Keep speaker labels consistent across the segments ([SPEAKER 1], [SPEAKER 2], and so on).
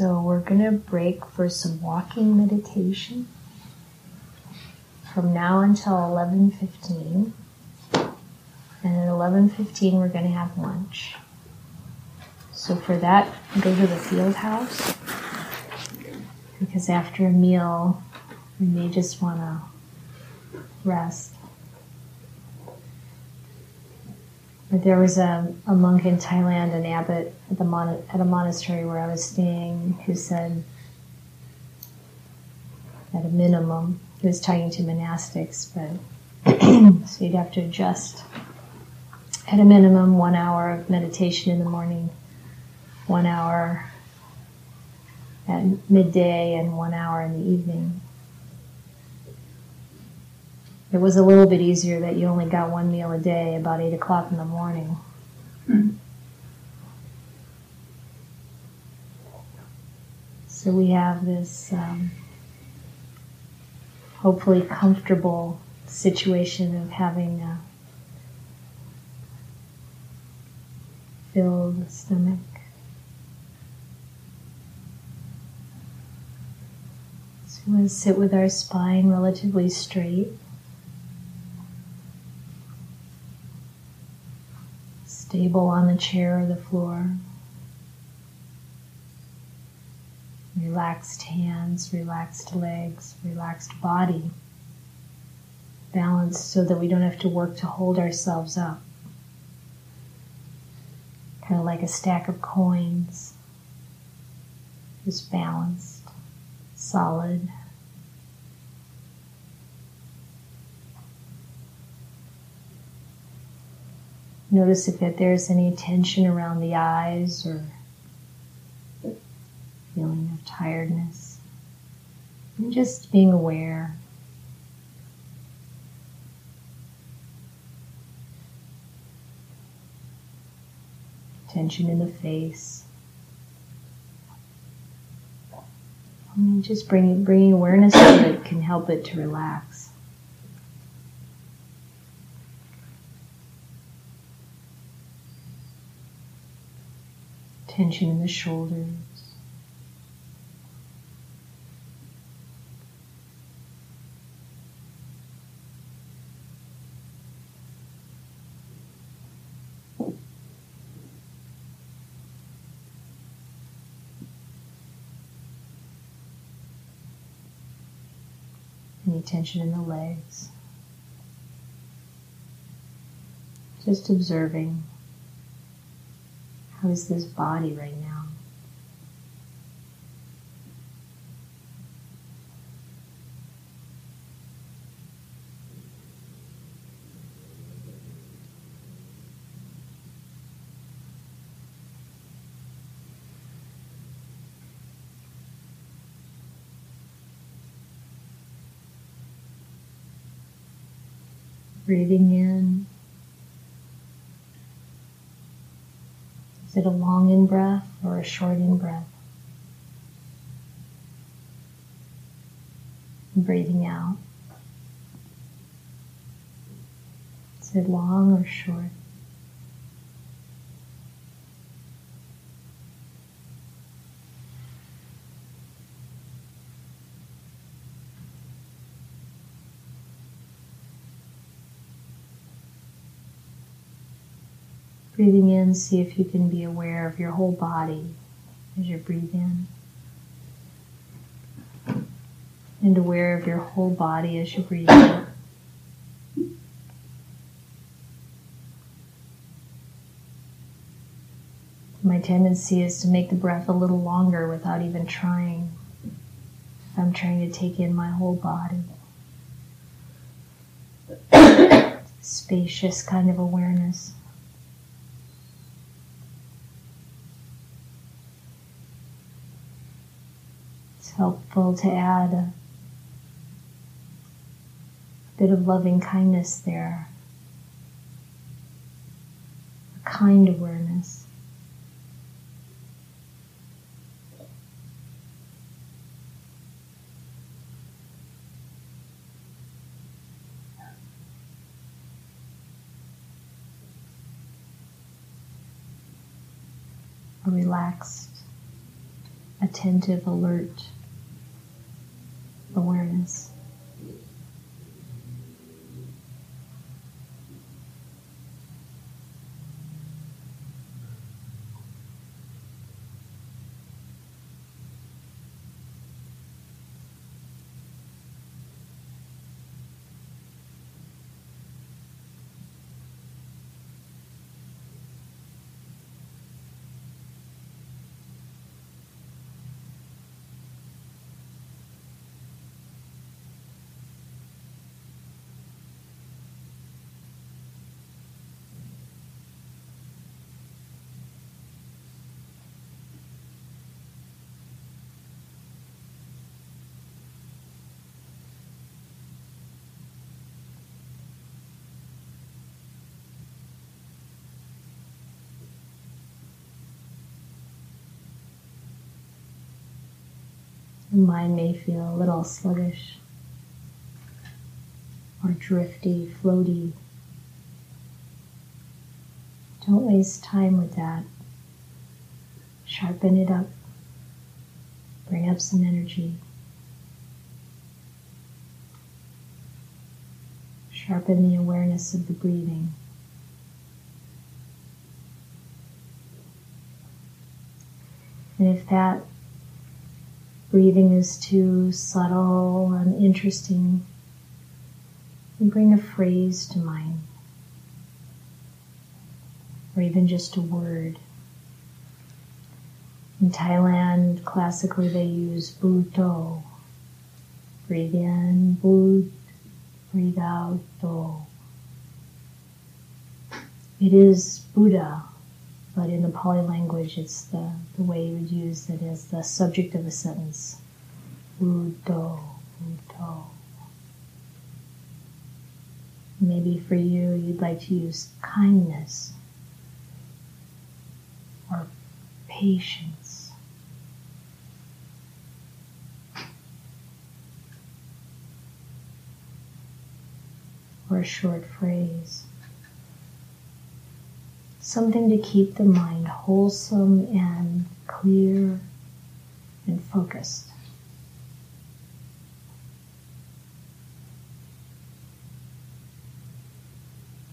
[SPEAKER 1] So we're going to break for some walking meditation from now until 11:15. And at 11:15 we're going to have lunch. So for that, go to the field house because after a meal we may just want to rest. But there was a, a monk in Thailand, an abbot at, the mon- at a monastery where I was staying, who said, at a minimum, he was talking to monastics, but so you'd have to adjust. At a minimum, one hour of meditation in the morning, one hour at midday, and one hour in the evening. It was a little bit easier that you only got one meal a day about 8 o'clock in the morning. Hmm. So we have this um, hopefully comfortable situation of having a filled stomach. So we want to sit with our spine relatively straight. Stable on the chair or the floor. Relaxed hands, relaxed legs, relaxed body. Balanced so that we don't have to work to hold ourselves up. Kind of like a stack of coins. Just balanced, solid. Notice if there's any tension around the eyes or feeling of tiredness. And just being aware. Tension in the face. And just bringing, bringing awareness to it can help it to relax. Tension in the shoulders. Any tension in the legs. Just observing. How is this body right now? Breathing in it a long in breath or a short in breath? breathing out. Is it long or short? Breathing in, see if you can be aware of your whole body as you breathe in. And aware of your whole body as you breathe out. My tendency is to make the breath a little longer without even trying. I'm trying to take in my whole body. Spacious kind of awareness. Helpful to add a bit of loving kindness there, a kind awareness. A relaxed attentive, alert awareness. Mind may feel a little sluggish or drifty, floaty. Don't waste time with that. Sharpen it up. Bring up some energy. Sharpen the awareness of the breathing. And if that breathing is too subtle and interesting, and bring a phrase to mind, or even just a word. In Thailand, classically they use Buddho. Breathe in, Bud, breathe out, Do. It is Buddha, but in the Pali language, it's the, the way you would use it as the subject of a sentence. Buddho, Buddho. Maybe for you, you'd like to use kindness or patience. Or a short phrase something to keep the mind wholesome and clear and focused.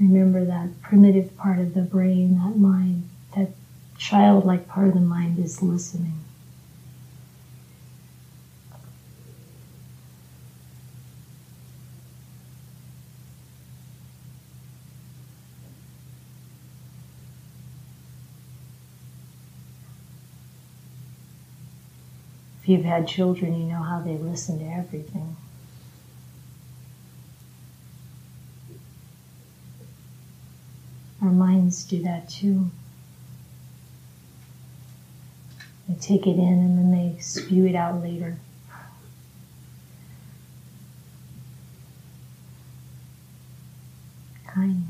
[SPEAKER 1] Remember that primitive part of the brain, that mind, that childlike part of the mind is listening. You've had children, you know how they listen to everything. Our minds do that too. They take it in and then they spew it out later. Kindness.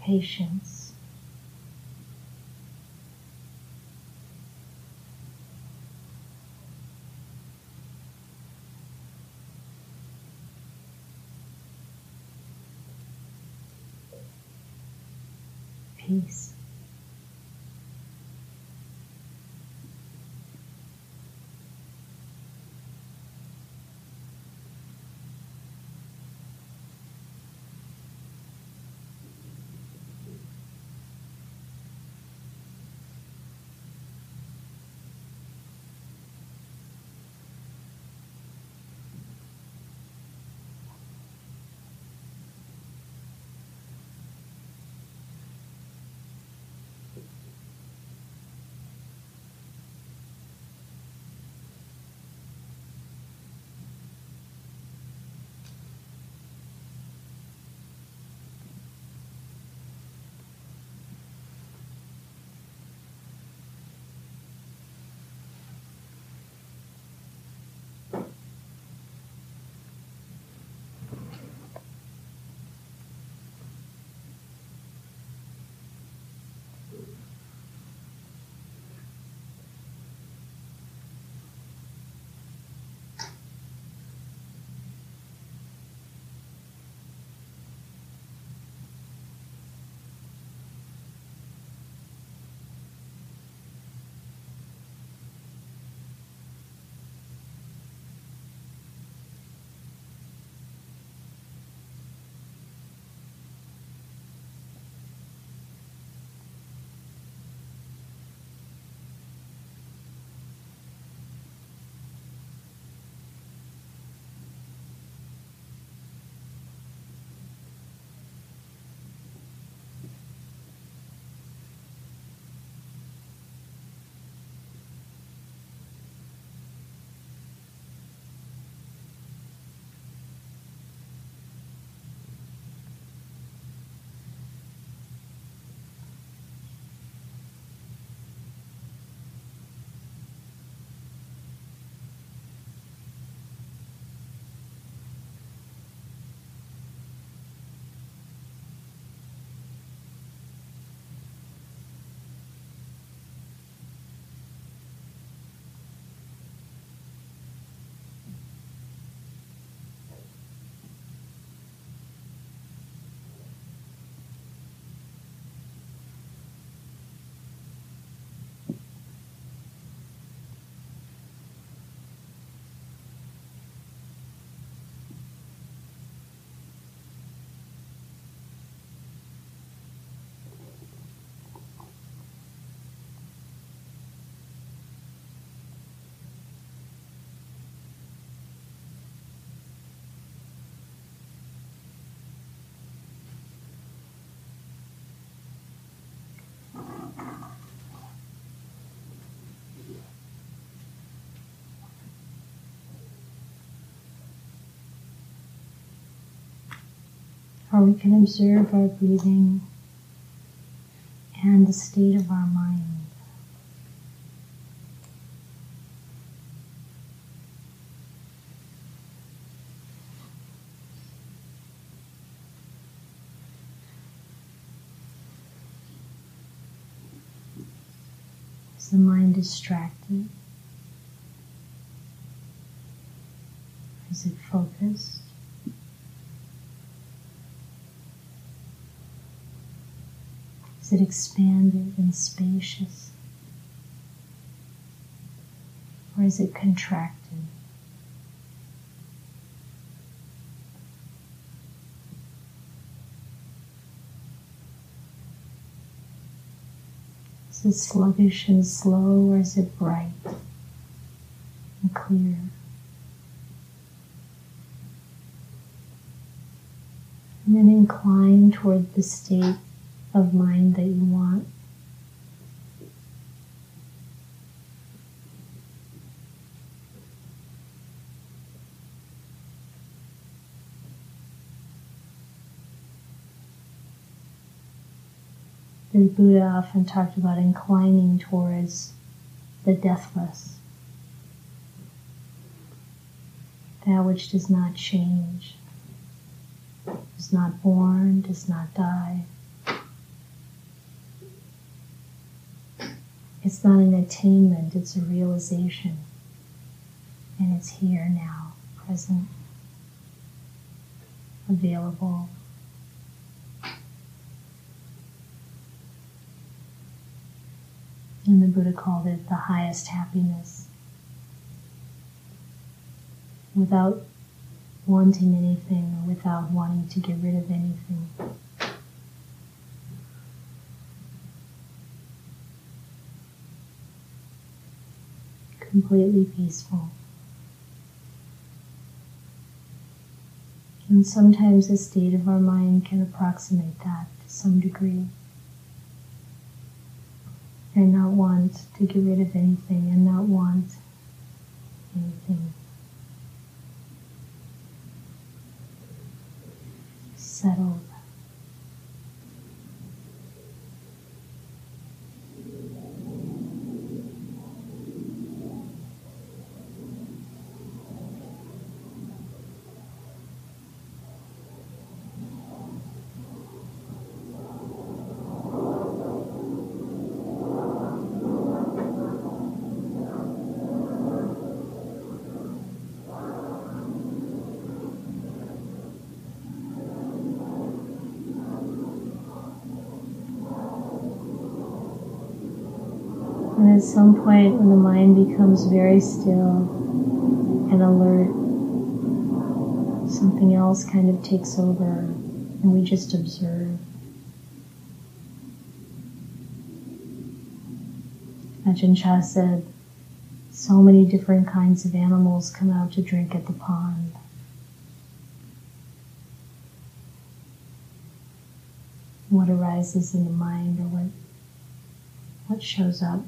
[SPEAKER 1] Patience. Peace. Or we can observe our breathing and the state of our mind. Is the mind distracted? Is it focused? It expanded and spacious? Or is it contracted? Is it sluggish and slow, or is it bright and clear? And then incline toward the state of mind that you want. The Buddha often talked about inclining towards the deathless, that which does not change, is not born, does not die. It's not an attainment, it's a realization. And it's here now, present, available. And the Buddha called it the highest happiness. Without wanting anything without wanting to get rid of anything. Completely peaceful. And sometimes the state of our mind can approximate that to some degree and not want to get rid of anything and not want anything. Settled. At some point, when the mind becomes very still and alert, something else kind of takes over and we just observe. Ajahn Chah said, so many different kinds of animals come out to drink at the pond. What arises in the mind or what, what shows up.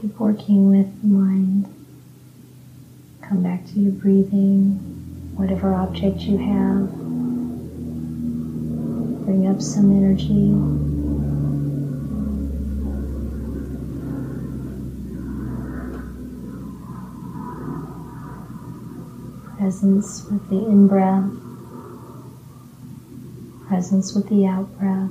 [SPEAKER 1] Keep working with the mind. Come back to your breathing, whatever object you have. Bring up some energy. Presence with the in breath, presence with the out breath.